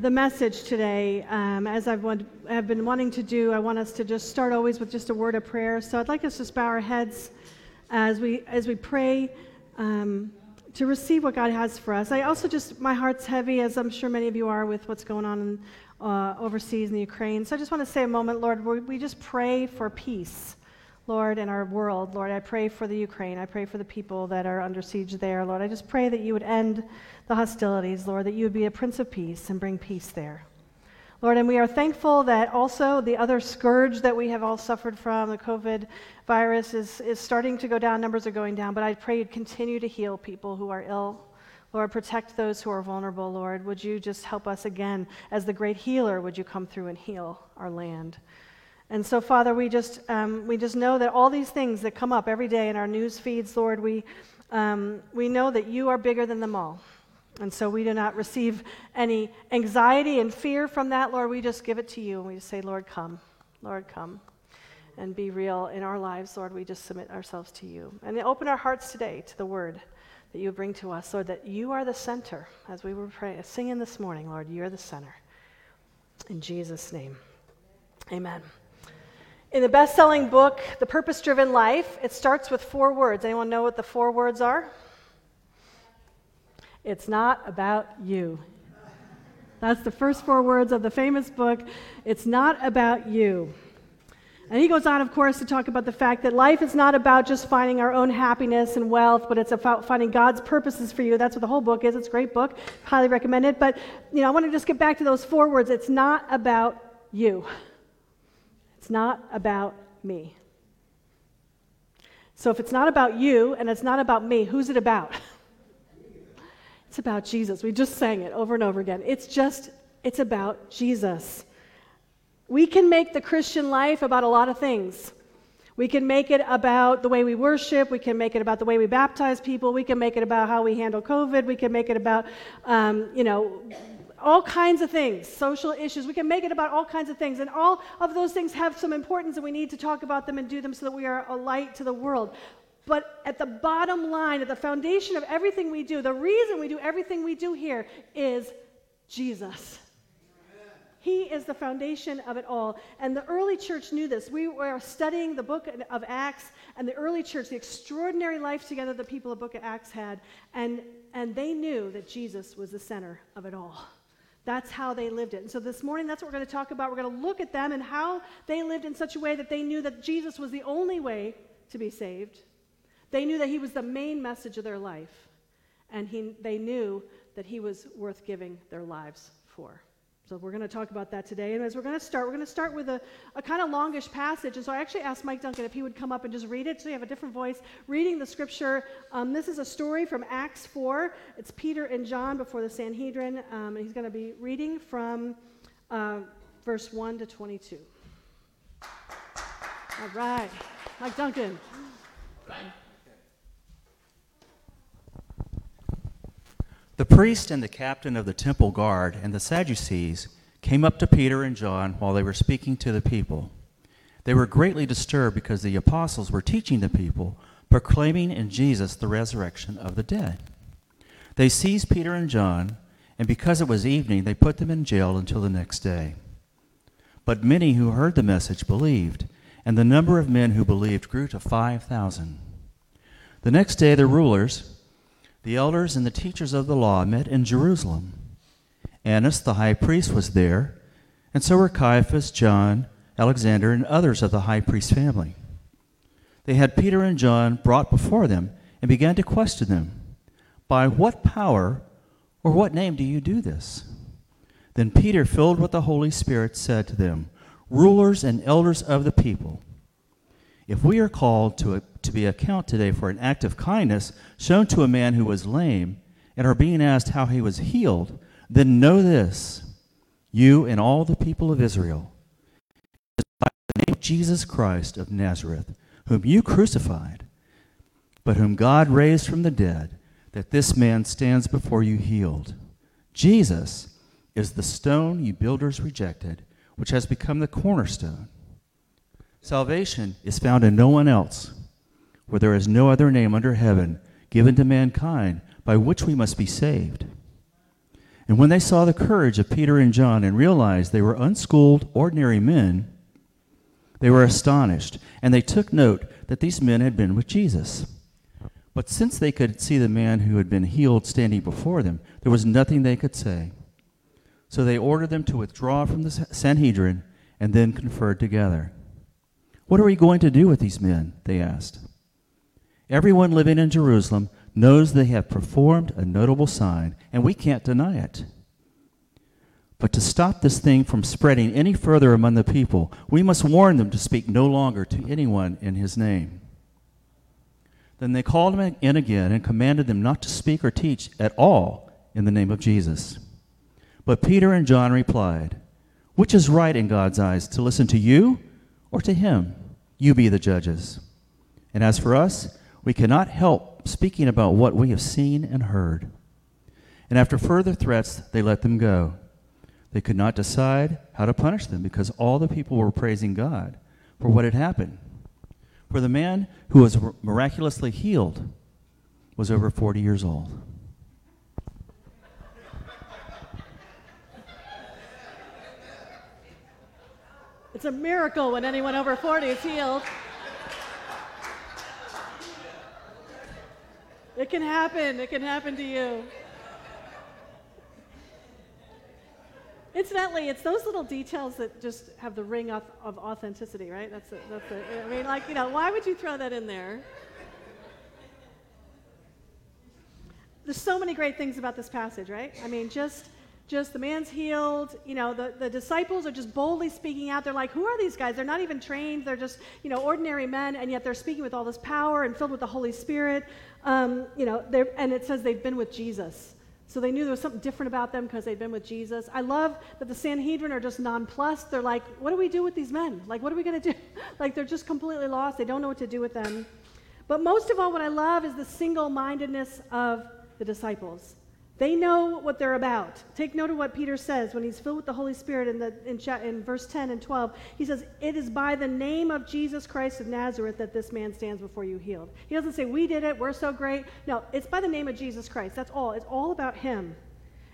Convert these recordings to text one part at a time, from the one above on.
the message today, um, as I've want, have been wanting to do, I want us to just start always with just a word of prayer. So I'd like us to bow our heads as we as we pray um, to receive what God has for us. I also just my heart's heavy, as I'm sure many of you are, with what's going on in, uh, overseas in the Ukraine. So I just want to say a moment, Lord, we just pray for peace. Lord, in our world. Lord, I pray for the Ukraine. I pray for the people that are under siege there. Lord, I just pray that you would end the hostilities, Lord, that you would be a Prince of Peace and bring peace there. Lord, and we are thankful that also the other scourge that we have all suffered from, the COVID virus, is, is starting to go down. Numbers are going down, but I pray you'd continue to heal people who are ill. Lord, protect those who are vulnerable, Lord. Would you just help us again? As the great healer, would you come through and heal our land? And so, Father, we just, um, we just know that all these things that come up every day in our news feeds, Lord, we, um, we know that you are bigger than them all. And so we do not receive any anxiety and fear from that, Lord. We just give it to you and we just say, Lord, come. Lord, come. And be real in our lives, Lord. We just submit ourselves to you. And open our hearts today to the word that you bring to us, Lord, that you are the center. As we were praying, singing this morning, Lord, you're the center. In Jesus' name, amen. In the best selling book, The Purpose Driven Life, it starts with four words. Anyone know what the four words are? It's not about you. That's the first four words of the famous book. It's not about you. And he goes on, of course, to talk about the fact that life is not about just finding our own happiness and wealth, but it's about finding God's purposes for you. That's what the whole book is. It's a great book. Highly recommend it. But, you know, I want to just get back to those four words. It's not about you. It's not about me. So if it's not about you and it's not about me, who's it about? it's about Jesus. We just sang it over and over again. It's just, it's about Jesus. We can make the Christian life about a lot of things. We can make it about the way we worship. We can make it about the way we baptize people. We can make it about how we handle COVID. We can make it about, um, you know, all kinds of things, social issues. We can make it about all kinds of things. And all of those things have some importance, and we need to talk about them and do them so that we are a light to the world. But at the bottom line, at the foundation of everything we do, the reason we do everything we do here is Jesus. He is the foundation of it all. And the early church knew this. We were studying the book of Acts and the early church, the extraordinary life together the people of book of Acts had. And, and they knew that Jesus was the center of it all. That's how they lived it. And so this morning, that's what we're going to talk about. We're going to look at them and how they lived in such a way that they knew that Jesus was the only way to be saved. They knew that he was the main message of their life. And he, they knew that he was worth giving their lives for. So we're going to talk about that today. And as we're going to start, we're going to start with a, a kind of longish passage. And so I actually asked Mike Duncan if he would come up and just read it so you have a different voice reading the scripture. Um, this is a story from Acts 4. It's Peter and John before the Sanhedrin. Um, and he's going to be reading from uh, verse 1 to 22. All right. Mike Duncan. The priest and the captain of the temple guard and the Sadducees came up to Peter and John while they were speaking to the people. They were greatly disturbed because the apostles were teaching the people, proclaiming in Jesus the resurrection of the dead. They seized Peter and John, and because it was evening, they put them in jail until the next day. But many who heard the message believed, and the number of men who believed grew to 5,000. The next day, the rulers, the elders and the teachers of the law met in Jerusalem. Annas the high priest was there, and so were Caiaphas, John, Alexander, and others of the high priest's family. They had Peter and John brought before them and began to question them By what power or what name do you do this? Then Peter, filled with the Holy Spirit, said to them, Rulers and elders of the people, if we are called to, to be account today for an act of kindness shown to a man who was lame and are being asked how he was healed, then know this you and all the people of Israel, by the name of Jesus Christ of Nazareth, whom you crucified, but whom God raised from the dead, that this man stands before you healed. Jesus is the stone you builders rejected, which has become the cornerstone. Salvation is found in no one else, for there is no other name under heaven given to mankind by which we must be saved. And when they saw the courage of Peter and John and realized they were unschooled, ordinary men, they were astonished, and they took note that these men had been with Jesus. But since they could see the man who had been healed standing before them, there was nothing they could say. So they ordered them to withdraw from the Sanhedrin and then conferred together. What are we going to do with these men? They asked. Everyone living in Jerusalem knows they have performed a notable sign, and we can't deny it. But to stop this thing from spreading any further among the people, we must warn them to speak no longer to anyone in his name. Then they called them in again and commanded them not to speak or teach at all in the name of Jesus. But Peter and John replied, Which is right in God's eyes, to listen to you or to him? You be the judges. And as for us, we cannot help speaking about what we have seen and heard. And after further threats, they let them go. They could not decide how to punish them because all the people were praising God for what had happened. For the man who was miraculously healed was over 40 years old. It's a miracle when anyone over 40 is healed. Can happen. It can happen to you. Incidentally, it's those little details that just have the ring of, of authenticity, right? That's it. That's it. I mean, like, you know, why would you throw that in there? There's so many great things about this passage, right? I mean, just just the man's healed. You know, the, the disciples are just boldly speaking out. They're like, who are these guys? They're not even trained. They're just, you know, ordinary men, and yet they're speaking with all this power and filled with the Holy Spirit. Um, you know, and it says they've been with Jesus. So they knew there was something different about them because they'd been with Jesus. I love that the Sanhedrin are just nonplussed. They're like, what do we do with these men? Like, what are we going to do? like, they're just completely lost. They don't know what to do with them. But most of all, what I love is the single mindedness of the disciples. They know what they're about. Take note of what Peter says when he's filled with the Holy Spirit in, the, in, in, verse 10 and 12. He says, It is by the name of Jesus Christ of Nazareth that this man stands before you healed. He doesn't say, We did it, we're so great. No, it's by the name of Jesus Christ. That's all. It's all about him.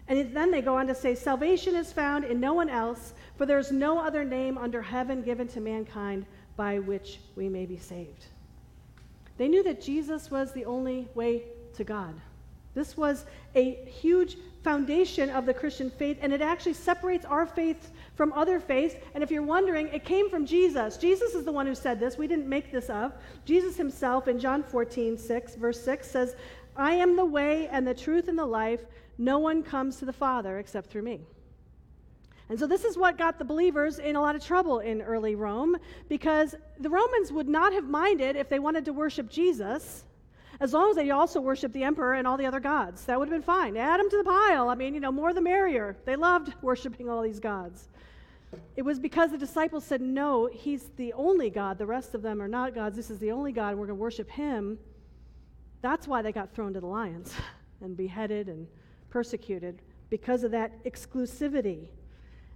And then they go on to say, Salvation is found in no one else, for there is no other name under heaven given to mankind by which we may be saved. They knew that Jesus was the only way to God. This was a huge foundation of the Christian faith, and it actually separates our faith from other faiths. And if you're wondering, it came from Jesus. Jesus is the one who said this. We didn't make this up. Jesus himself in John 14, 6, verse 6 says, I am the way and the truth and the life. No one comes to the Father except through me. And so, this is what got the believers in a lot of trouble in early Rome because the Romans would not have minded if they wanted to worship Jesus as long as they also worshiped the emperor and all the other gods. That would have been fine. Add them to the pile. I mean, you know, more the merrier. They loved worshiping all these gods. It was because the disciples said, No, he's the only God. The rest of them are not gods. This is the only God, we're going to worship him. That's why they got thrown to the lions and beheaded and persecuted because of that exclusivity.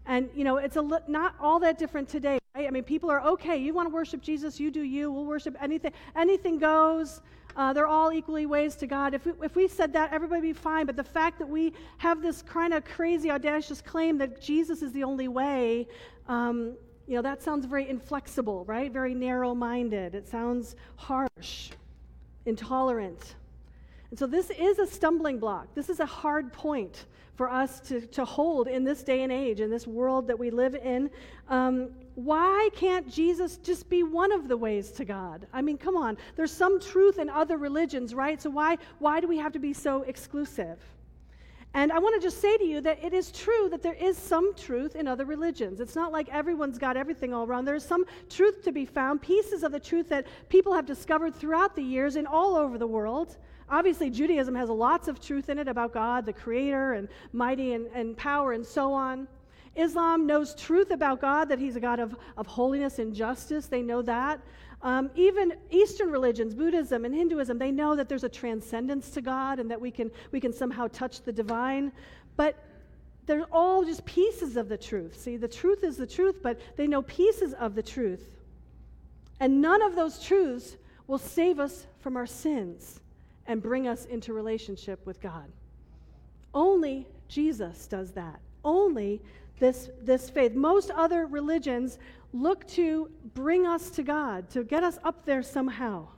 And, you know, it's a li- not all that different today. Right? I mean, people are okay. You want to worship Jesus, you do you. We'll worship anything. Anything goes. Uh, they're all equally ways to God. If we, if we said that, everybody would be fine. But the fact that we have this kind of crazy, audacious claim that Jesus is the only way, um, you know, that sounds very inflexible, right? Very narrow minded. It sounds harsh, intolerant. And so this is a stumbling block. This is a hard point for us to, to hold in this day and age, in this world that we live in. Um, why can't Jesus just be one of the ways to God? I mean, come on. There's some truth in other religions, right? So why, why do we have to be so exclusive? And I want to just say to you that it is true that there is some truth in other religions. It's not like everyone's got everything all around. There's some truth to be found, pieces of the truth that people have discovered throughout the years and all over the world. Obviously, Judaism has lots of truth in it about God, the creator, and mighty and, and power, and so on. Islam knows truth about God, that He's a God of, of holiness and justice. They know that. Um, even Eastern religions, Buddhism and Hinduism, they know that there's a transcendence to God and that we can, we can somehow touch the divine. But they're all just pieces of the truth. See, the truth is the truth, but they know pieces of the truth. And none of those truths will save us from our sins and bring us into relationship with God. Only Jesus does that. Only this, this faith. Most other religions look to bring us to God, to get us up there somehow.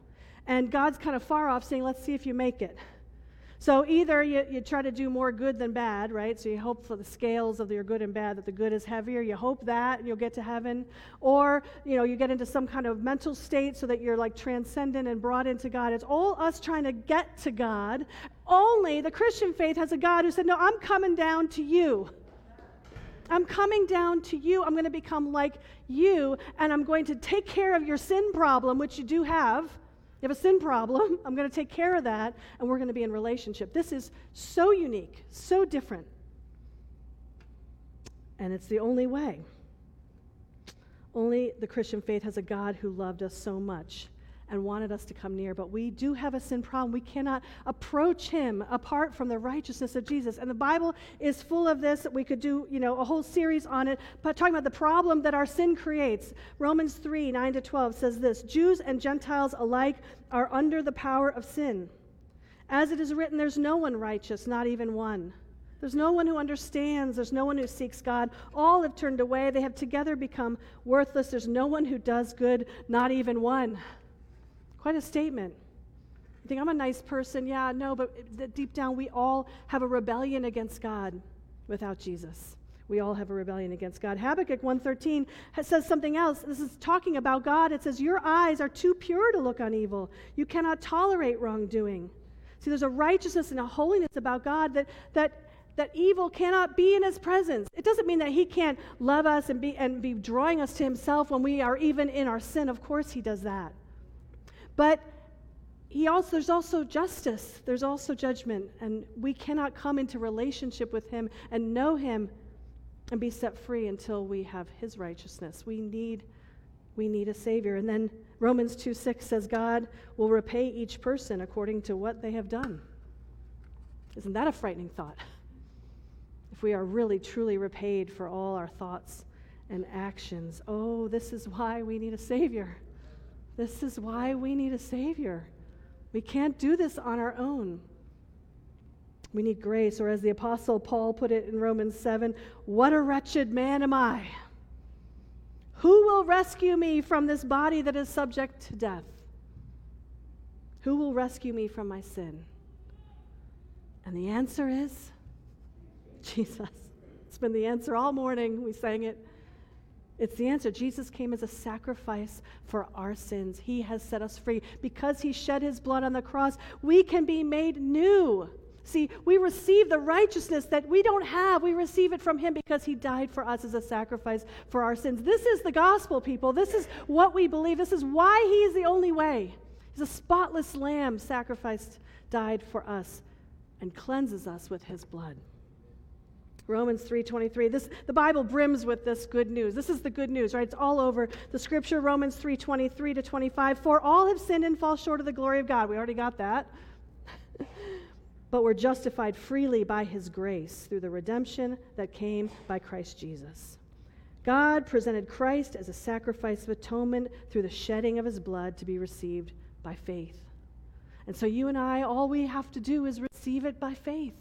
And God's kind of far off saying, let's see if you make it. So either you, you try to do more good than bad, right? So you hope for the scales of your good and bad that the good is heavier. You hope that and you'll get to heaven. Or, you know, you get into some kind of mental state so that you're like transcendent and brought into God. It's all us trying to get to God. Only the Christian faith has a God who said, No, I'm coming down to you. I'm coming down to you. I'm going to become like you, and I'm going to take care of your sin problem, which you do have. You have a sin problem. I'm going to take care of that, and we're going to be in relationship. This is so unique, so different. And it's the only way. Only the Christian faith has a God who loved us so much and wanted us to come near. But we do have a sin problem. We cannot approach him apart from the righteousness of Jesus. And the Bible is full of this. We could do, you know, a whole series on it, but talking about the problem that our sin creates. Romans 3, 9 to 12 says this Jews and Gentiles alike are under the power of sin. As it is written, there's no one righteous, not even one. There's no one who understands. There's no one who seeks God. All have turned away. They have together become worthless. There's no one who does good, not even one. Quite a statement. You think, I'm a nice person. Yeah, no, but deep down, we all have a rebellion against God without Jesus. We all have a rebellion against God. Habakkuk 1:13 says something else. This is talking about God. It says, "Your eyes are too pure to look on evil. You cannot tolerate wrongdoing." See, there's a righteousness and a holiness about God that that that evil cannot be in his presence. It doesn't mean that he can't love us and be and be drawing us to himself when we are even in our sin. Of course he does that. But he also, there's also justice, there's also judgment, and we cannot come into relationship with him and know him and be set free until we have his righteousness. We need, we need a Savior. And then Romans 2 6 says, God will repay each person according to what they have done. Isn't that a frightening thought? If we are really, truly repaid for all our thoughts and actions, oh, this is why we need a Savior. This is why we need a Savior. We can't do this on our own. We need grace, or as the Apostle Paul put it in Romans 7 What a wretched man am I! Who will rescue me from this body that is subject to death? Who will rescue me from my sin? And the answer is Jesus. It's been the answer all morning. We sang it. It's the answer. Jesus came as a sacrifice for our sins. He has set us free. Because he shed his blood on the cross, we can be made new. See, we receive the righteousness that we don't have. We receive it from him because he died for us as a sacrifice for our sins. This is the gospel, people. This is what we believe. This is why he is the only way. He's a spotless lamb sacrificed, died for us, and cleanses us with his blood. Romans 3:23. This the Bible brims with this good news. This is the good news, right? It's all over the scripture Romans 3:23 to 25. For all have sinned and fall short of the glory of God. We already got that. but we're justified freely by his grace through the redemption that came by Christ Jesus. God presented Christ as a sacrifice of atonement through the shedding of his blood to be received by faith. And so you and I all we have to do is receive it by faith.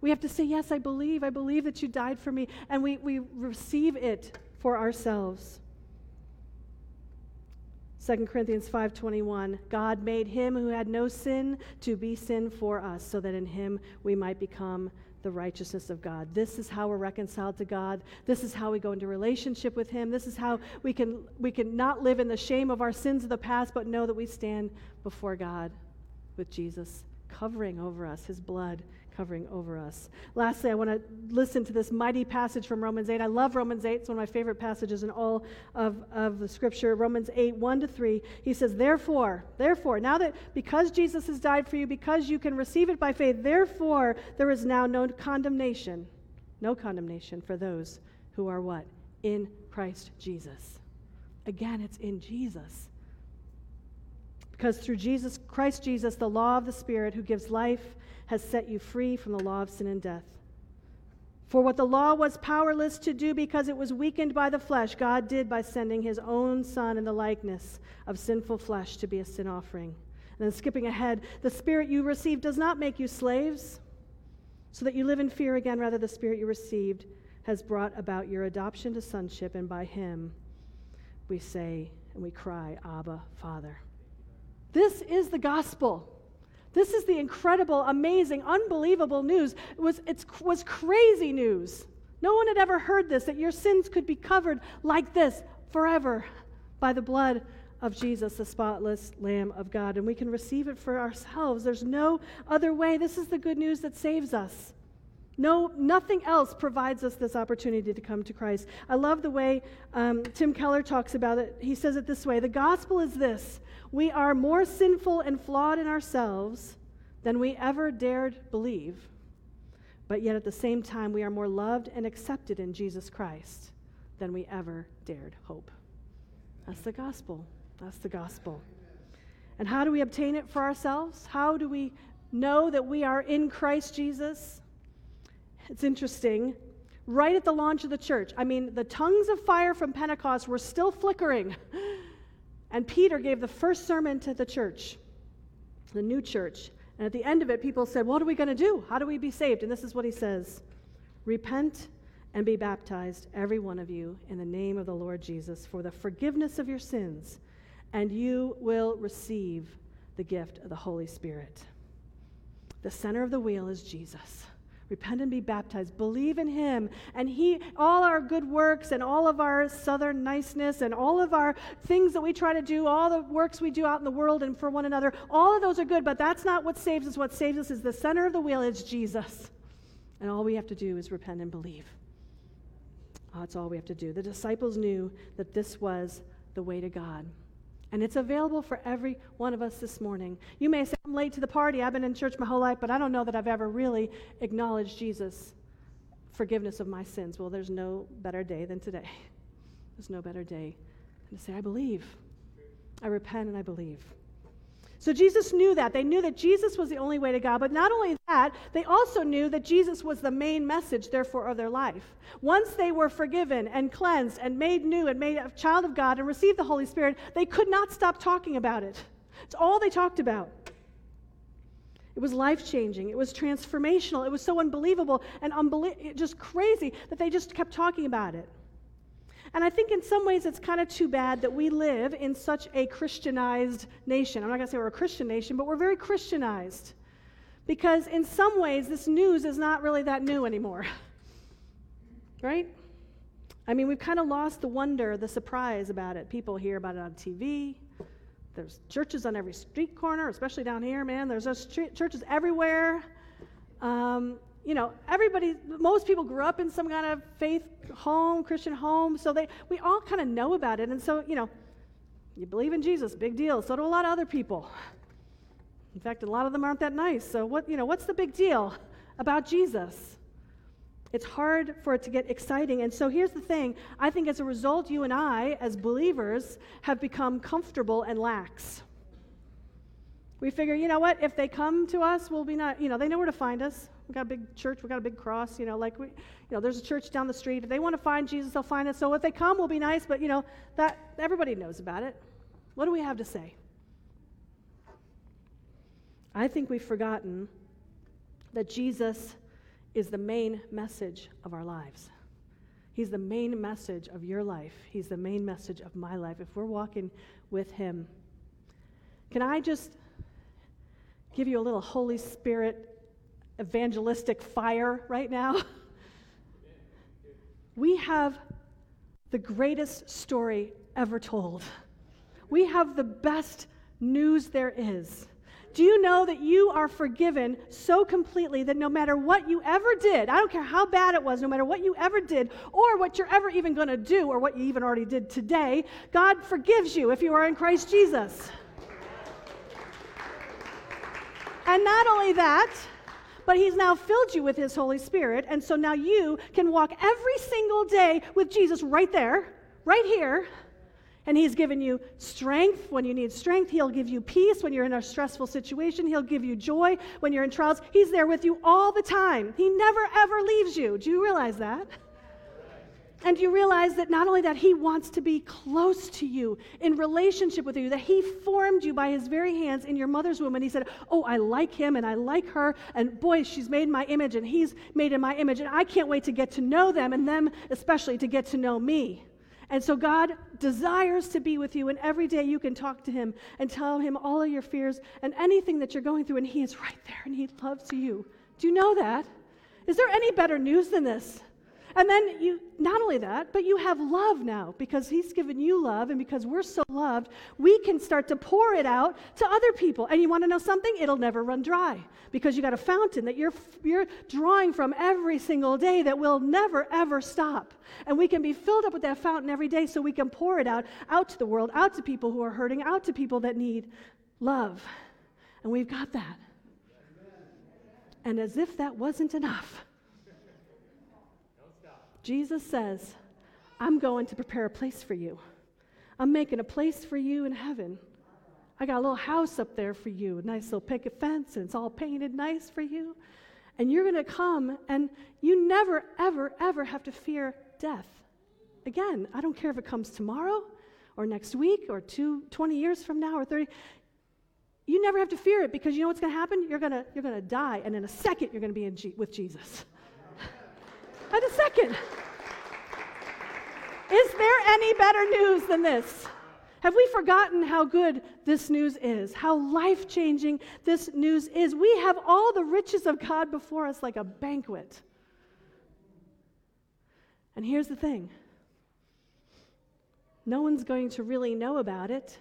We have to say, Yes, I believe. I believe that you died for me. And we, we receive it for ourselves. 2 Corinthians 5:21 God made him who had no sin to be sin for us so that in him we might become the righteousness of God. This is how we're reconciled to God. This is how we go into relationship with him. This is how we can we can not live in the shame of our sins of the past but know that we stand before God with Jesus covering over us, his blood covering over us. Lastly, I want to listen to this mighty passage from Romans 8. I love Romans 8. It's one of my favorite passages in all of, of the scripture. Romans 8, 1 to 3. He says, Therefore, therefore, now that because Jesus has died for you, because you can receive it by faith, therefore, there is now no condemnation, no condemnation for those who are what? In Christ Jesus. Again, it's in Jesus. Because through Jesus, Christ Jesus, the law of the Spirit who gives life has set you free from the law of sin and death. For what the law was powerless to do because it was weakened by the flesh, God did by sending his own Son in the likeness of sinful flesh to be a sin offering. And then skipping ahead, the Spirit you received does not make you slaves so that you live in fear again, rather, the Spirit you received has brought about your adoption to sonship, and by Him we say and we cry, Abba, Father. This is the gospel. This is the incredible, amazing, unbelievable news. It was, it was crazy news. No one had ever heard this, that your sins could be covered like this forever by the blood of Jesus, the spotless Lamb of God. And we can receive it for ourselves. There's no other way. This is the good news that saves us. No, nothing else provides us this opportunity to come to Christ. I love the way um, Tim Keller talks about it. He says it this way The gospel is this we are more sinful and flawed in ourselves than we ever dared believe, but yet at the same time, we are more loved and accepted in Jesus Christ than we ever dared hope. That's the gospel. That's the gospel. And how do we obtain it for ourselves? How do we know that we are in Christ Jesus? It's interesting. Right at the launch of the church, I mean, the tongues of fire from Pentecost were still flickering. And Peter gave the first sermon to the church, the new church. And at the end of it, people said, What are we going to do? How do we be saved? And this is what he says Repent and be baptized, every one of you, in the name of the Lord Jesus, for the forgiveness of your sins, and you will receive the gift of the Holy Spirit. The center of the wheel is Jesus. Repent and be baptized. Believe in him. And he, all our good works and all of our southern niceness and all of our things that we try to do, all the works we do out in the world and for one another, all of those are good, but that's not what saves us. What saves us is the center of the wheel is Jesus. And all we have to do is repent and believe. That's all we have to do. The disciples knew that this was the way to God. And it's available for every one of us this morning. You may say, I'm late to the party. I've been in church my whole life, but I don't know that I've ever really acknowledged Jesus' forgiveness of my sins. Well, there's no better day than today. There's no better day than to say, I believe. I repent and I believe. So Jesus knew that. They knew that Jesus was the only way to God. But not only that, they also knew that Jesus was the main message, therefore, of their life. Once they were forgiven and cleansed and made new and made a child of God and received the Holy Spirit, they could not stop talking about it. It's all they talked about. It was life changing. It was transformational. It was so unbelievable and unbelie- just crazy that they just kept talking about it. And I think in some ways it's kind of too bad that we live in such a Christianized nation. I'm not going to say we're a Christian nation, but we're very Christianized. Because in some ways, this news is not really that new anymore. right? I mean, we've kind of lost the wonder, the surprise about it. People hear about it on TV. There's churches on every street corner, especially down here, man. There's churches everywhere. Um, you know, everybody, most people grew up in some kind of faith home, Christian home, so they, we all kind of know about it. And so, you know, you believe in Jesus, big deal. So do a lot of other people. In fact, a lot of them aren't that nice. So what, you know, what's the big deal about Jesus? It's hard for it to get exciting. And so here's the thing I think as a result, you and I, as believers, have become comfortable and lax. We figure, you know what, if they come to us, we'll be not, you know, they know where to find us. We got a big church, we got a big cross, you know, like we, you know, there's a church down the street. If they want to find Jesus, they'll find us. So if they come, we'll be nice, but you know, that everybody knows about it. What do we have to say? I think we've forgotten that Jesus is the main message of our lives. He's the main message of your life. He's the main message of my life. If we're walking with Him, can I just give you a little Holy Spirit evangelistic fire right now? we have the greatest story ever told. We have the best news there is. Do you know that you are forgiven so completely that no matter what you ever did, I don't care how bad it was, no matter what you ever did, or what you're ever even going to do, or what you even already did today, God forgives you if you are in Christ Jesus. And not only that, but he's now filled you with his Holy Spirit. And so now you can walk every single day with Jesus right there, right here. And he's given you strength when you need strength. He'll give you peace when you're in a stressful situation. He'll give you joy when you're in trials. He's there with you all the time. He never, ever leaves you. Do you realize that? And you realize that not only that He wants to be close to you, in relationship with you, that He formed you by His very hands in your mother's womb. And He said, Oh, I like him and I like her. And boy, she's made my image and he's made in my image. And I can't wait to get to know them and them especially to get to know me. And so God desires to be with you, and every day you can talk to Him and tell Him all of your fears and anything that you're going through, and He is right there and He loves you. Do you know that? Is there any better news than this? And then you, not only that, but you have love now because He's given you love, and because we're so loved, we can start to pour it out to other people. And you want to know something? It'll never run dry because you got a fountain that you're, you're drawing from every single day that will never, ever stop. And we can be filled up with that fountain every day so we can pour it out, out to the world, out to people who are hurting, out to people that need love. And we've got that. And as if that wasn't enough, Jesus says, I'm going to prepare a place for you. I'm making a place for you in heaven. I got a little house up there for you, a nice little picket fence, and it's all painted nice for you. And you're going to come, and you never, ever, ever have to fear death. Again, I don't care if it comes tomorrow or next week or two, 20 years from now or 30. You never have to fear it because you know what's going to happen? You're going to, you're going to die, and in a second, you're going to be with Jesus. In a second. Is there any better news than this? Have we forgotten how good this news is? How life changing this news is? We have all the riches of God before us like a banquet. And here's the thing no one's going to really know about it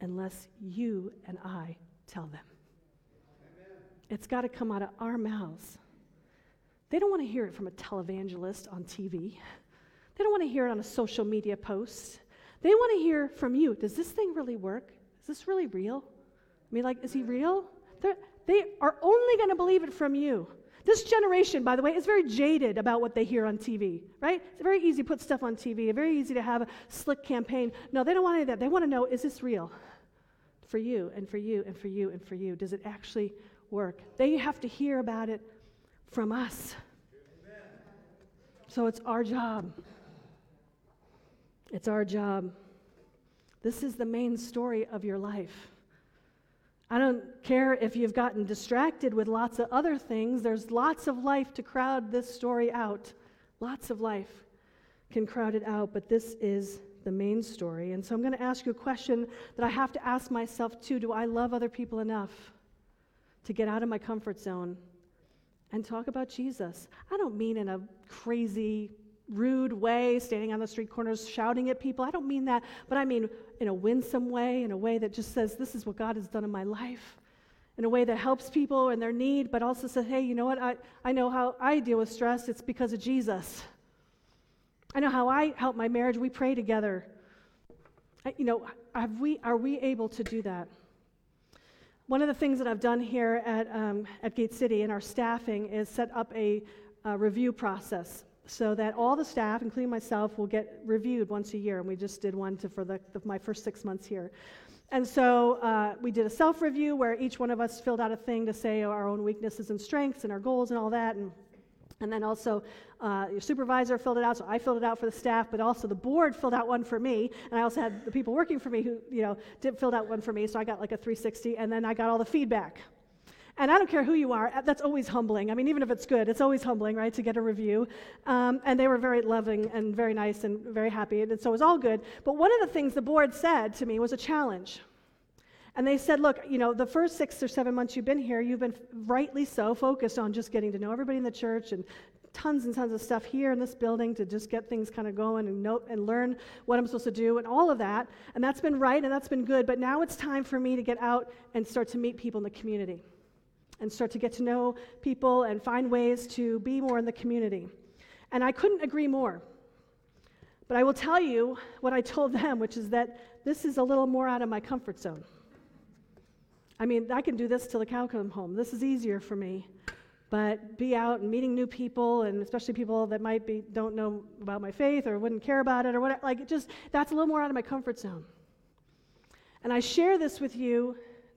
unless you and I tell them. It's got to come out of our mouths. They don't want to hear it from a televangelist on TV. They don't want to hear it on a social media post. They want to hear from you. Does this thing really work? Is this really real? I mean, like, is he real? They're, they are only going to believe it from you. This generation, by the way, is very jaded about what they hear on TV, right? It's very easy to put stuff on TV, very easy to have a slick campaign. No, they don't want any of that. They want to know is this real? For you, and for you, and for you, and for you. Does it actually work? They have to hear about it from us. So it's our job. It's our job. This is the main story of your life. I don't care if you've gotten distracted with lots of other things, there's lots of life to crowd this story out. Lots of life can crowd it out, but this is the main story. And so I'm going to ask you a question that I have to ask myself too Do I love other people enough to get out of my comfort zone and talk about Jesus? I don't mean in a crazy, rude way, standing on the street corners shouting at people. I don't mean that, but I mean in a winsome way, in a way that just says, This is what God has done in my life, in a way that helps people in their need, but also says, Hey, you know what? I, I know how I deal with stress. It's because of Jesus. I know how I help my marriage. We pray together. I, you know, have we, are we able to do that? One of the things that I've done here at, um, at Gate City in our staffing is set up a, a review process so that all the staff, including myself, will get reviewed once a year. And we just did one to, for the, the, my first six months here. And so uh, we did a self review where each one of us filled out a thing to say our own weaknesses and strengths and our goals and all that. And, and then also uh, your supervisor filled it out, so I filled it out for the staff, but also the board filled out one for me. And I also had the people working for me who, you know, did, filled out one for me. So I got like a 360, and then I got all the feedback. And I don't care who you are, that's always humbling. I mean, even if it's good, it's always humbling, right, to get a review. Um, and they were very loving and very nice and very happy, and so it was all good. But one of the things the board said to me was a challenge. And they said, look, you know, the first six or seven months you've been here, you've been rightly so focused on just getting to know everybody in the church and tons and tons of stuff here in this building to just get things kind of going and note and learn what I'm supposed to do and all of that. And that's been right and that's been good. But now it's time for me to get out and start to meet people in the community and start to get to know people and find ways to be more in the community. And I couldn't agree more. But I will tell you what I told them, which is that this is a little more out of my comfort zone. I mean, I can do this till the cow come home. This is easier for me. But be out and meeting new people, and especially people that might be don't know about my faith or wouldn't care about it or whatever, like it just that's a little more out of my comfort zone. And I share this with you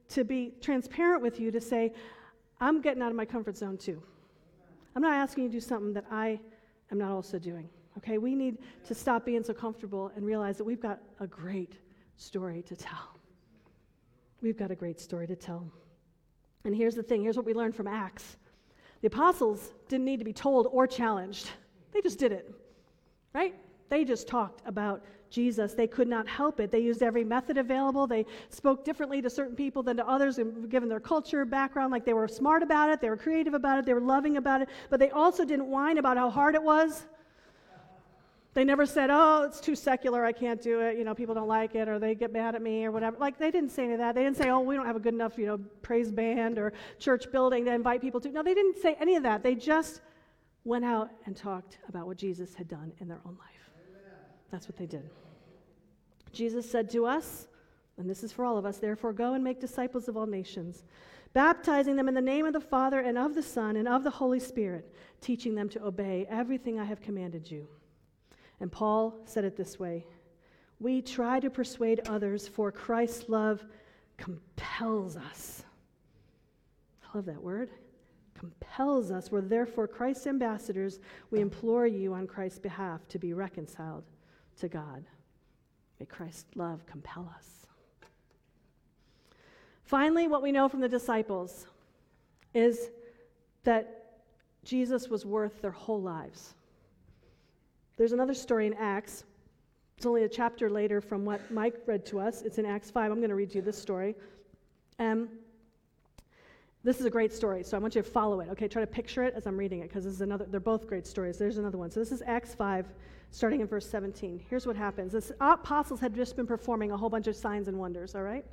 to be transparent with you to say, I'm getting out of my comfort zone too. I'm not asking you to do something that I am not also doing. Okay, we need to stop being so comfortable and realize that we've got a great story to tell. We've got a great story to tell. And here's the thing here's what we learned from Acts the apostles didn't need to be told or challenged, they just did it, right? They just talked about Jesus. They could not help it. They used every method available. They spoke differently to certain people than to others, given their culture, background. Like they were smart about it, they were creative about it, they were loving about it, but they also didn't whine about how hard it was. They never said, oh, it's too secular, I can't do it, you know, people don't like it, or they get mad at me, or whatever. Like, they didn't say any of that. They didn't say, oh, we don't have a good enough, you know, praise band or church building to invite people to. No, they didn't say any of that. They just went out and talked about what Jesus had done in their own life. That's what they did. Jesus said to us, and this is for all of us, therefore go and make disciples of all nations, baptizing them in the name of the Father and of the Son and of the Holy Spirit, teaching them to obey everything I have commanded you. And Paul said it this way We try to persuade others, for Christ's love compels us. I love that word. Compels us. We're therefore Christ's ambassadors. We implore you on Christ's behalf to be reconciled to God. May Christ's love compel us. Finally, what we know from the disciples is that Jesus was worth their whole lives. There's another story in Acts. It's only a chapter later from what Mike read to us. It's in Acts 5. I'm going to read you this story. Um, this is a great story, so I want you to follow it. Okay, try to picture it as I'm reading it because this is another. They're both great stories. There's another one. So this is Acts 5, starting in verse 17. Here's what happens: the apostles had just been performing a whole bunch of signs and wonders. All right.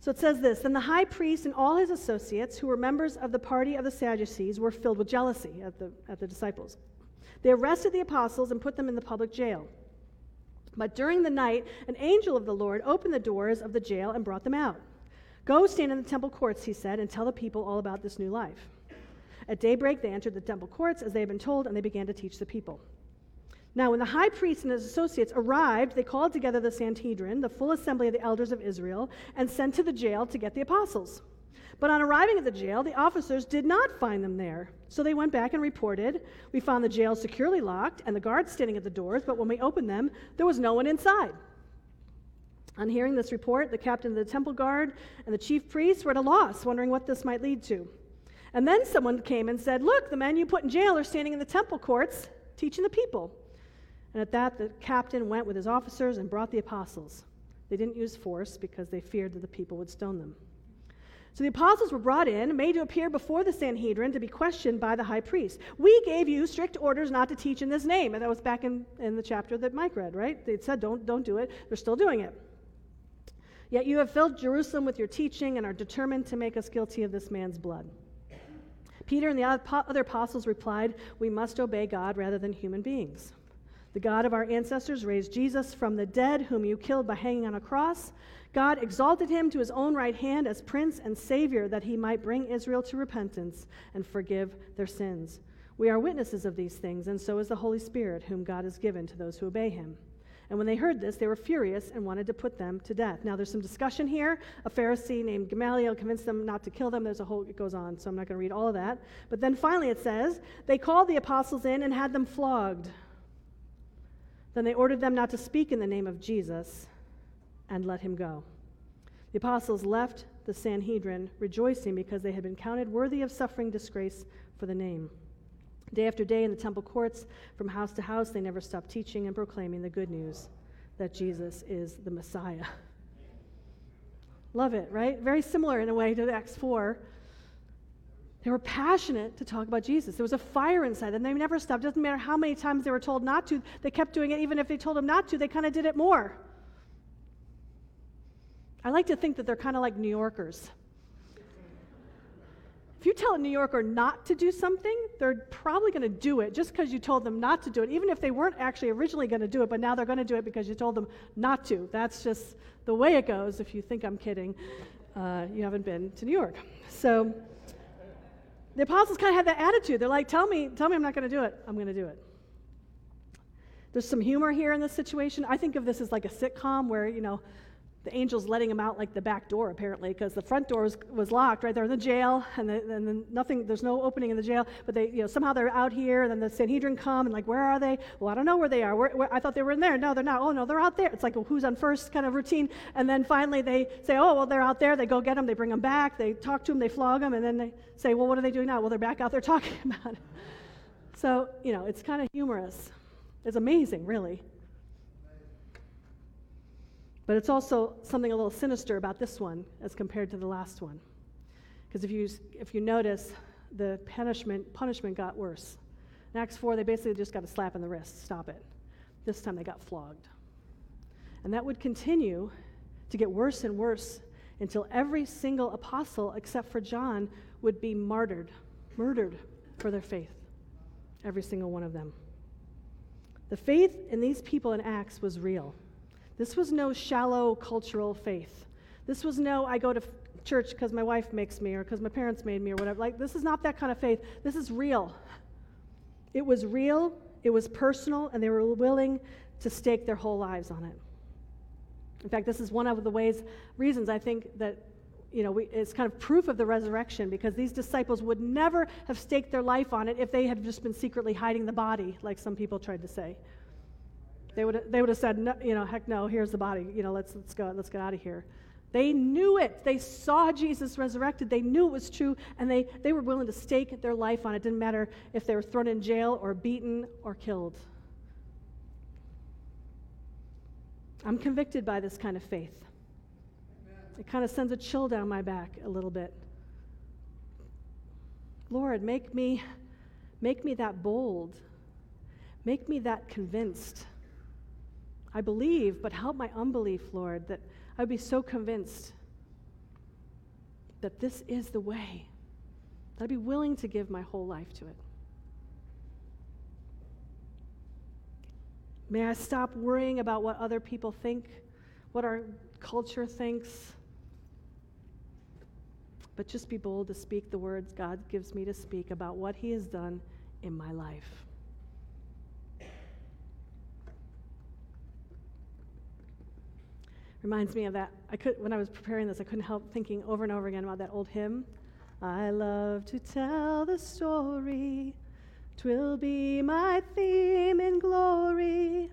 So it says this Then the high priest and all his associates, who were members of the party of the Sadducees, were filled with jealousy at the, at the disciples. They arrested the apostles and put them in the public jail. But during the night, an angel of the Lord opened the doors of the jail and brought them out. Go stand in the temple courts, he said, and tell the people all about this new life. At daybreak, they entered the temple courts as they had been told, and they began to teach the people. Now, when the high priest and his associates arrived, they called together the Sanhedrin, the full assembly of the elders of Israel, and sent to the jail to get the apostles. But on arriving at the jail, the officers did not find them there. So they went back and reported We found the jail securely locked and the guards standing at the doors, but when we opened them, there was no one inside. On hearing this report, the captain of the temple guard and the chief priests were at a loss, wondering what this might lead to. And then someone came and said, Look, the men you put in jail are standing in the temple courts teaching the people. And at that, the captain went with his officers and brought the apostles. They didn't use force because they feared that the people would stone them. So the apostles were brought in, made to appear before the Sanhedrin to be questioned by the high priest. We gave you strict orders not to teach in this name. And that was back in, in the chapter that Mike read, right? They said, don't, don't do it. They're still doing it. Yet you have filled Jerusalem with your teaching and are determined to make us guilty of this man's blood. Peter and the other apostles replied, We must obey God rather than human beings. The God of our ancestors raised Jesus from the dead, whom you killed by hanging on a cross. God exalted him to his own right hand as Prince and Savior, that he might bring Israel to repentance and forgive their sins. We are witnesses of these things, and so is the Holy Spirit, whom God has given to those who obey him. And when they heard this, they were furious and wanted to put them to death. Now, there's some discussion here. A Pharisee named Gamaliel convinced them not to kill them. There's a whole, it goes on, so I'm not going to read all of that. But then finally it says, they called the apostles in and had them flogged. Then they ordered them not to speak in the name of Jesus and let him go. The apostles left the Sanhedrin rejoicing because they had been counted worthy of suffering disgrace for the name. Day after day in the temple courts, from house to house, they never stopped teaching and proclaiming the good news that Jesus is the Messiah. Love it, right? Very similar in a way to Acts 4. They were passionate to talk about Jesus. There was a fire inside them. They never stopped. Doesn't matter how many times they were told not to, they kept doing it. Even if they told them not to, they kind of did it more. I like to think that they're kind of like New Yorkers. If you tell a New Yorker not to do something, they're probably going to do it just because you told them not to do it, even if they weren't actually originally going to do it, but now they're going to do it because you told them not to. That's just the way it goes. If you think I'm kidding, uh, you haven't been to New York. So the apostles kind of had that attitude. They're like, tell me, tell me I'm not going to do it. I'm going to do it. There's some humor here in this situation. I think of this as like a sitcom where, you know, the angels letting him out like the back door apparently because the front door was, was locked right there in the jail and, the, and then nothing there's no opening in the jail but they you know somehow they're out here and then the sanhedrin come and like where are they? Well i don't know where they are. Where, where, i thought they were in there. No they're not. Oh no they're out there. It's like well, who's on first kind of routine? And then finally they say oh well they're out there. They go get them they bring them back. They talk to them they flog them and then they say well what are they doing now? Well they're back out there talking about it. So you know it's kind of humorous. It's amazing really but it's also something a little sinister about this one as compared to the last one. Because if you, if you notice, the punishment, punishment got worse. In Acts 4, they basically just got a slap in the wrist. Stop it. This time they got flogged. And that would continue to get worse and worse until every single apostle, except for John, would be martyred, murdered for their faith. Every single one of them. The faith in these people in Acts was real. This was no shallow cultural faith. This was no, I go to church because my wife makes me or because my parents made me or whatever. Like, this is not that kind of faith. This is real. It was real, it was personal, and they were willing to stake their whole lives on it. In fact, this is one of the ways, reasons I think that you know, we, it's kind of proof of the resurrection because these disciples would never have staked their life on it if they had just been secretly hiding the body, like some people tried to say. They would, they would have said, no, you know, heck no, here's the body. You know, let's, let's go, let's get out of here. They knew it. They saw Jesus resurrected. They knew it was true, and they, they were willing to stake their life on it. It didn't matter if they were thrown in jail or beaten or killed. I'm convicted by this kind of faith. It kind of sends a chill down my back a little bit. Lord, make me, make me that bold. Make me that convinced. I believe, but help my unbelief, Lord, that I would be so convinced that this is the way, that I'd be willing to give my whole life to it. May I stop worrying about what other people think, what our culture thinks, but just be bold to speak the words God gives me to speak about what He has done in my life. Reminds me of that. I could, when I was preparing this, I couldn't help thinking over and over again about that old hymn. I love to tell the story. Twill be my theme in glory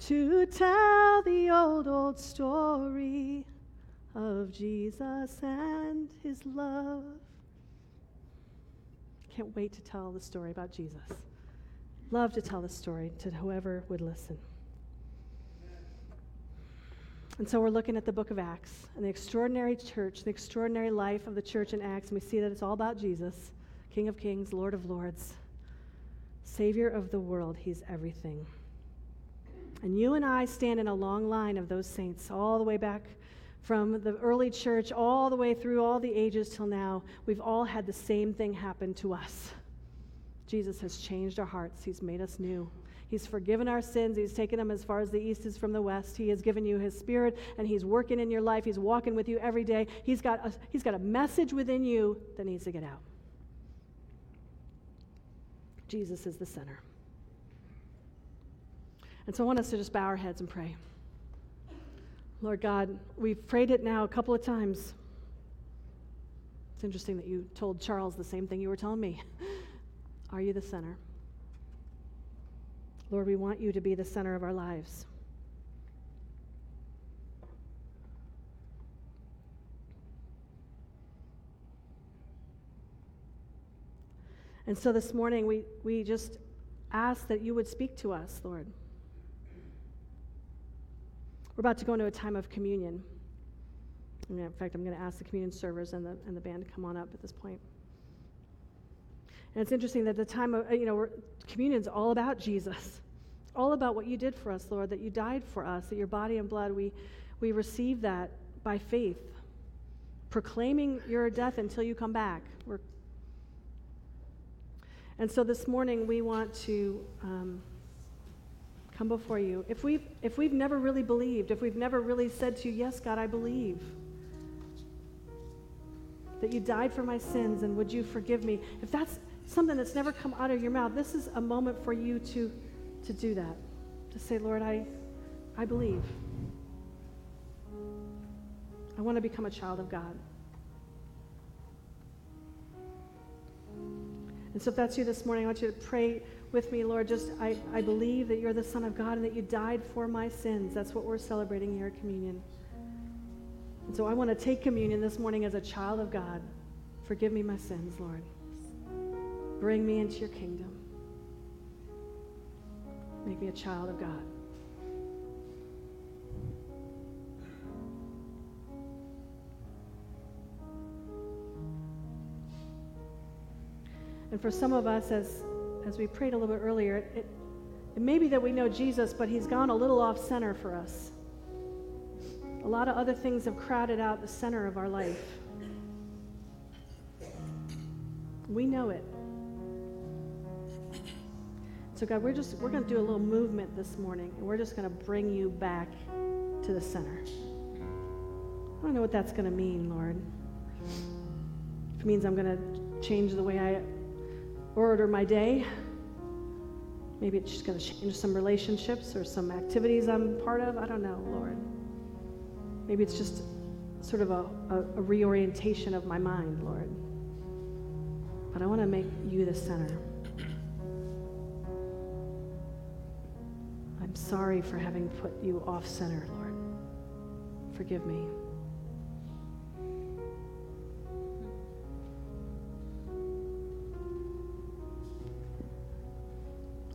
to tell the old, old story of Jesus and his love. Can't wait to tell the story about Jesus. Love to tell the story to whoever would listen. And so we're looking at the book of Acts and the extraordinary church, the extraordinary life of the church in Acts, and we see that it's all about Jesus, King of Kings, Lord of Lords, Savior of the world. He's everything. And you and I stand in a long line of those saints, all the way back from the early church, all the way through all the ages till now. We've all had the same thing happen to us. Jesus has changed our hearts, He's made us new. He's forgiven our sins. He's taken them as far as the east is from the west. He has given you His Spirit, and He's working in your life. He's walking with you every day. He's got a, he's got a message within you that needs to get out. Jesus is the center. And so I want us to just bow our heads and pray. Lord God, we've prayed it now a couple of times. It's interesting that you told Charles the same thing you were telling me. Are you the center? Lord, we want you to be the center of our lives. And so this morning, we, we just ask that you would speak to us, Lord. We're about to go into a time of communion. In fact, I'm going to ask the communion servers and the, and the band to come on up at this point. And it's interesting that the time of, you know, communion is all about Jesus. All about what you did for us, Lord, that you died for us, that your body and blood, we, we receive that by faith, proclaiming your death until you come back. We're, and so this morning we want to um, come before you. If we've, if we've never really believed, if we've never really said to you, Yes, God, I believe that you died for my sins and would you forgive me, if that's something that's never come out of your mouth, this is a moment for you to, to do that. To say, Lord, I, I believe. I want to become a child of God. And so if that's you this morning, I want you to pray with me, Lord. Just I, I believe that you're the Son of God and that you died for my sins. That's what we're celebrating here at communion. And so I want to take communion this morning as a child of God. Forgive me my sins, Lord. Bring me into your kingdom. Make me a child of God. And for some of us, as, as we prayed a little bit earlier, it, it may be that we know Jesus, but he's gone a little off center for us. A lot of other things have crowded out the center of our life. We know it. So God, we're just we're going to do a little movement this morning, and we're just going to bring you back to the center. I don't know what that's going to mean, Lord. If it means I'm going to change the way I order my day. Maybe it's just going to change some relationships or some activities I'm part of. I don't know, Lord. Maybe it's just sort of a, a, a reorientation of my mind, Lord. But I want to make you the center. I'm sorry for having put you off center, Lord. Forgive me.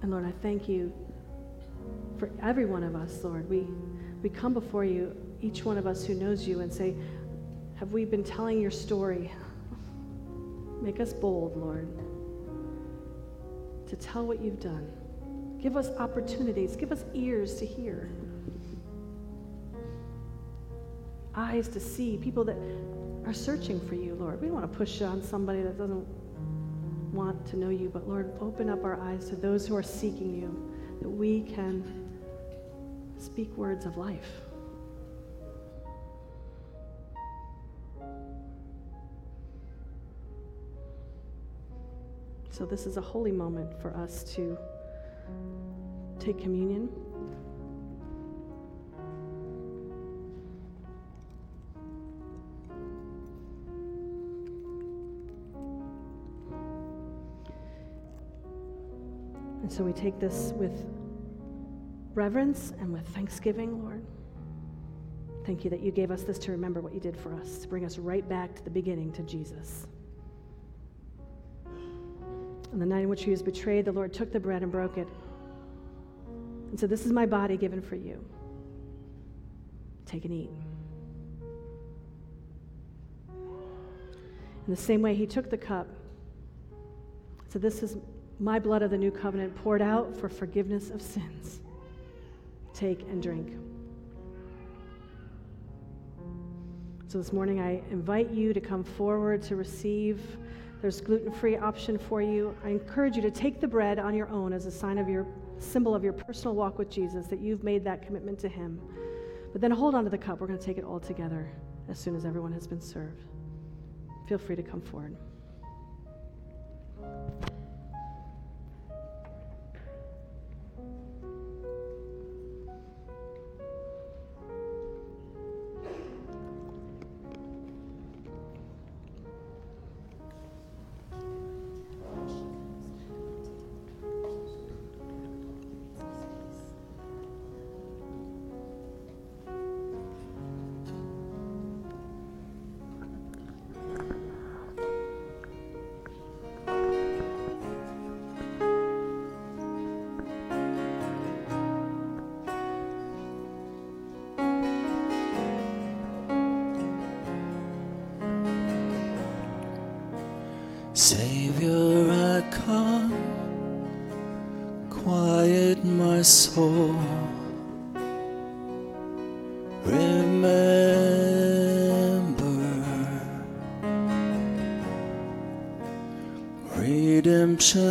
And Lord, I thank you for every one of us, Lord. We, we come before you, each one of us who knows you, and say, Have we been telling your story? Make us bold, Lord, to tell what you've done. Give us opportunities, give us ears to hear, eyes to see, people that are searching for you, Lord. We don't want to push on somebody that doesn't want to know you, but Lord, open up our eyes to those who are seeking you, that we can speak words of life. So, this is a holy moment for us to take communion. And so we take this with reverence and with thanksgiving, Lord. Thank you that you gave us this to remember what you did for us, to bring us right back to the beginning, to Jesus. On the night in which he was betrayed, the Lord took the bread and broke it and said, This is my body given for you. Take and eat. In the same way, he took the cup. So, this is my blood of the new covenant poured out for forgiveness of sins. Take and drink. So this morning I invite you to come forward to receive. There's gluten-free option for you. I encourage you to take the bread on your own as a sign of your symbol of your personal walk with Jesus that you've made that commitment to him. But then hold on to the cup. We're going to take it all together as soon as everyone has been served. Feel free to come forward.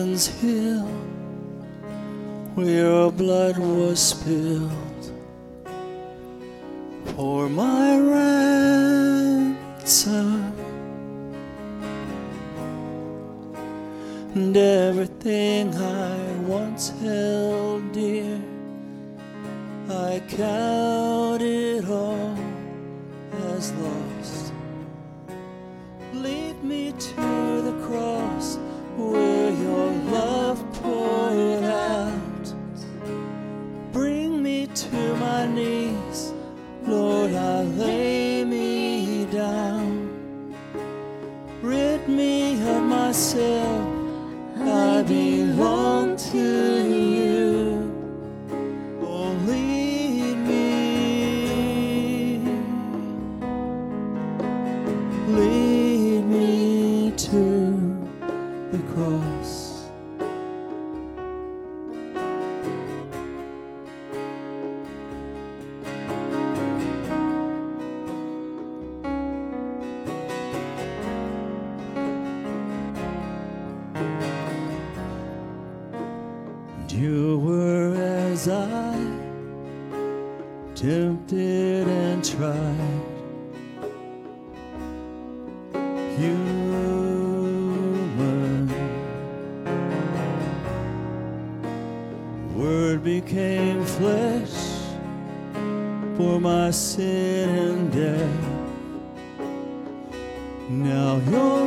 Redemption's hill, where blood was spilled for my ransom. and everything I once held dear, I count flesh for my sin and death. Now you're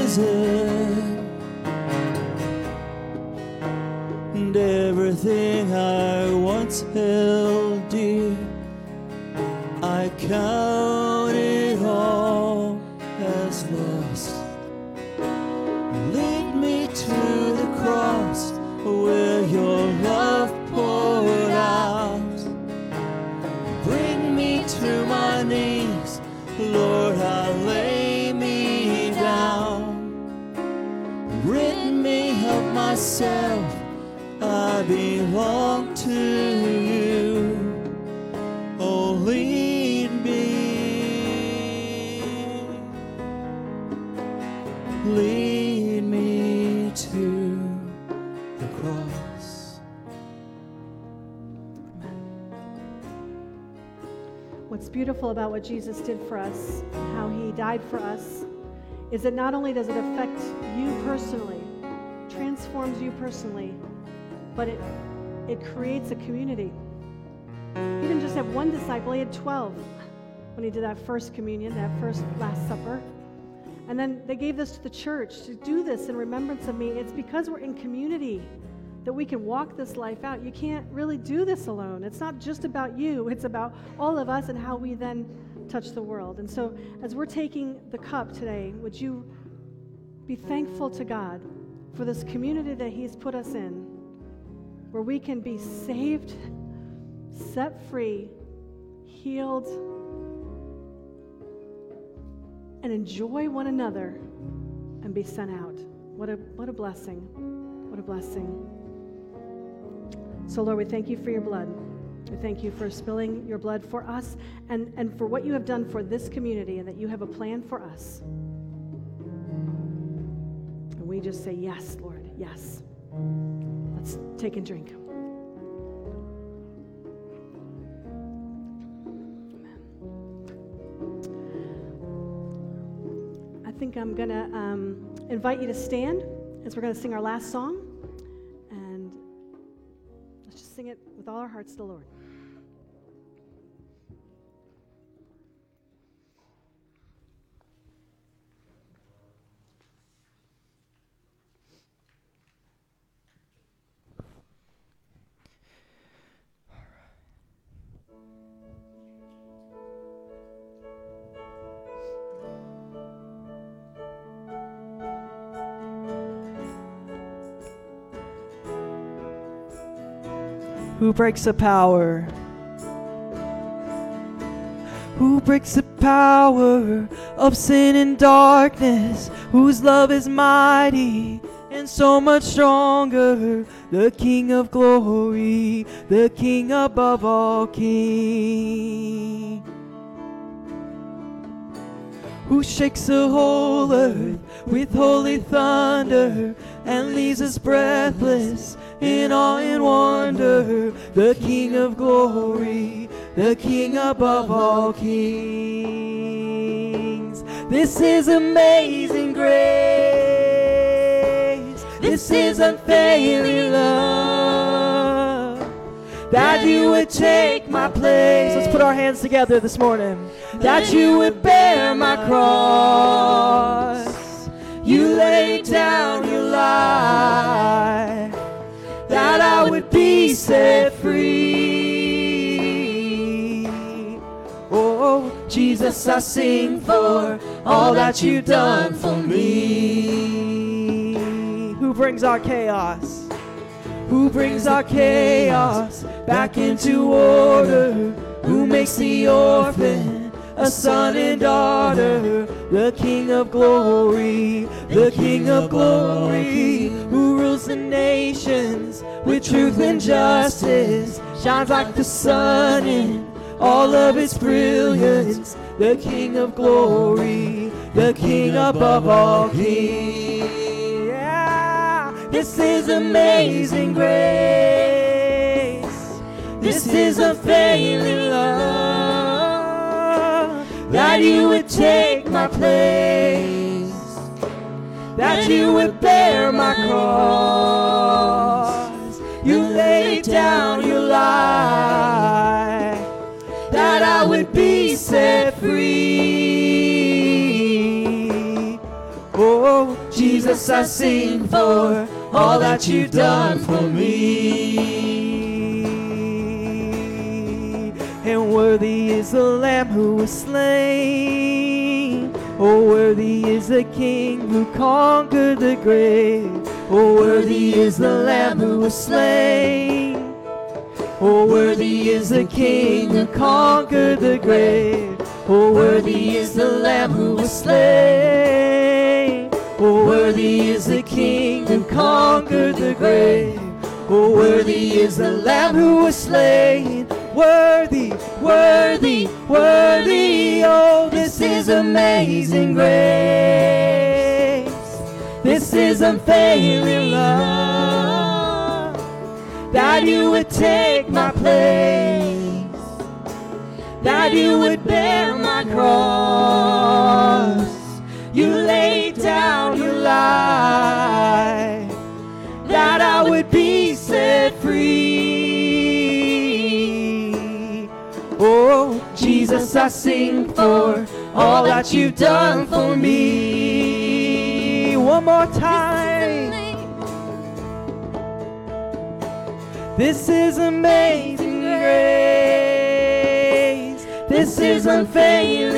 risen. and everything I once held dear, I count beautiful about what Jesus did for us, how he died for us, is that not only does it affect you personally, transforms you personally, but it, it creates a community. He didn't just have one disciple, he had 12 when he did that first communion, that first Last Supper. And then they gave this to the church to do this in remembrance of me. It's because we're in community that we can walk this life out. You can't really do this alone. It's not just about you, it's about all of us and how we then touch the world. And so, as we're taking the cup today, would you be thankful to God for this community that He's put us in, where we can be saved, set free, healed, and enjoy one another and be sent out. What a, what a blessing. What a blessing. So, Lord, we thank you for your blood. We thank you for spilling your blood for us and, and for what you have done for this community and that you have a plan for us. And we just say, Yes, Lord, yes. Let's take and drink. I think I'm going to um, invite you to stand as we're going to sing our last song. With all our hearts to the Lord. Breaks the power? Who breaks the power of sin and darkness? Whose love is mighty and so much stronger? The King of glory, the King above all kings. Who shakes the whole earth with holy thunder and leaves us breathless in awe and wonder? The King of glory, the King above all kings. This is amazing grace. This is unfailing love. That you would take my place. Let's put our hands together this morning. That you would bear my cross. You laid down your life. That I would be set free. Oh, Jesus, I sing for all that you've done for me. Who brings our chaos? Who brings our chaos back into order? Who makes the orphan a son and daughter? The King of glory, the King of glory, who rules the nations with truth and justice, shines like the sun in all of its brilliance. The King of glory, the King above all kings. This is amazing grace. This is a failing love that you would take my place, that you would bear my cross. You laid down your life, that I would be set free. Oh, Jesus, I sing for all that you've done for me. And worthy is the Lamb who was slain. Oh, worthy is the King who conquered the grave. Oh, worthy is the Lamb who was slain. Oh, worthy is the King who conquered the grave. Oh, worthy is the Lamb who was slain. Oh, worthy is the King who conquered the grave. Oh, worthy is the Lamb who was slain. Worthy, worthy, worthy. Oh, this is amazing grace. This is unfailing love that you would take my place, that you would bear my cross. You laid down your that I would be set free. Oh, Jesus, I sing for all that you've done for me. One more time. This is amazing grace. This is unfailing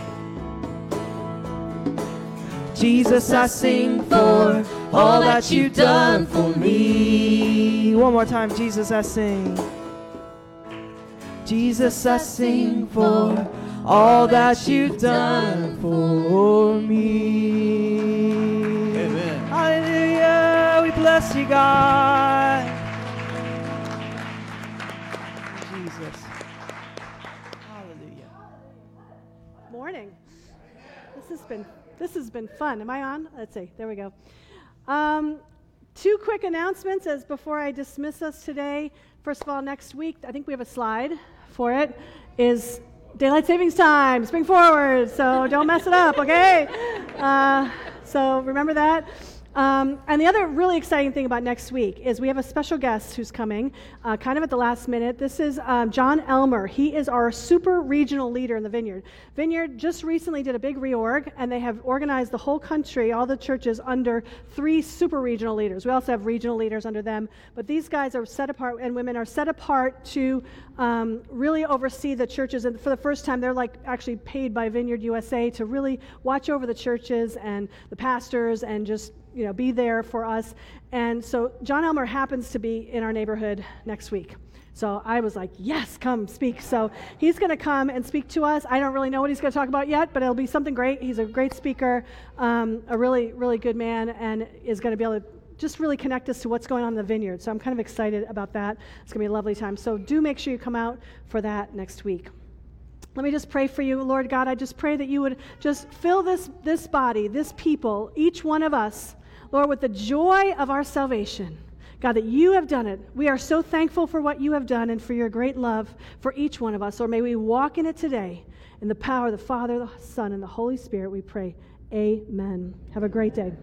Jesus, I sing for all that you've done for me. One more time, Jesus, I sing. Jesus, I sing for all that you've done for me. Amen. Hallelujah. We bless you, God. This has been fun. Am I on? Let's see. There we go. Um, two quick announcements as before I dismiss us today. First of all, next week I think we have a slide for it. Is daylight savings time. Spring forward. So don't mess it up. Okay. Uh, so remember that. Um, and the other really exciting thing about next week is we have a special guest who's coming, uh, kind of at the last minute. This is um, John Elmer. He is our super regional leader in the Vineyard. Vineyard just recently did a big reorg, and they have organized the whole country, all the churches, under three super regional leaders. We also have regional leaders under them, but these guys are set apart, and women are set apart to um, really oversee the churches. And for the first time, they're like actually paid by Vineyard USA to really watch over the churches and the pastors and just you know, be there for us. And so John Elmer happens to be in our neighborhood next week. So I was like, yes, come speak. So he's going to come and speak to us. I don't really know what he's going to talk about yet, but it'll be something great. He's a great speaker, um, a really, really good man, and is going to be able to just really connect us to what's going on in the vineyard. So I'm kind of excited about that. It's going to be a lovely time. So do make sure you come out for that next week. Let me just pray for you, Lord God. I just pray that you would just fill this, this body, this people, each one of us, Lord, with the joy of our salvation. God, that you have done it. We are so thankful for what you have done and for your great love for each one of us. Lord, may we walk in it today. In the power of the Father, the Son, and the Holy Spirit, we pray. Amen. Have a great day.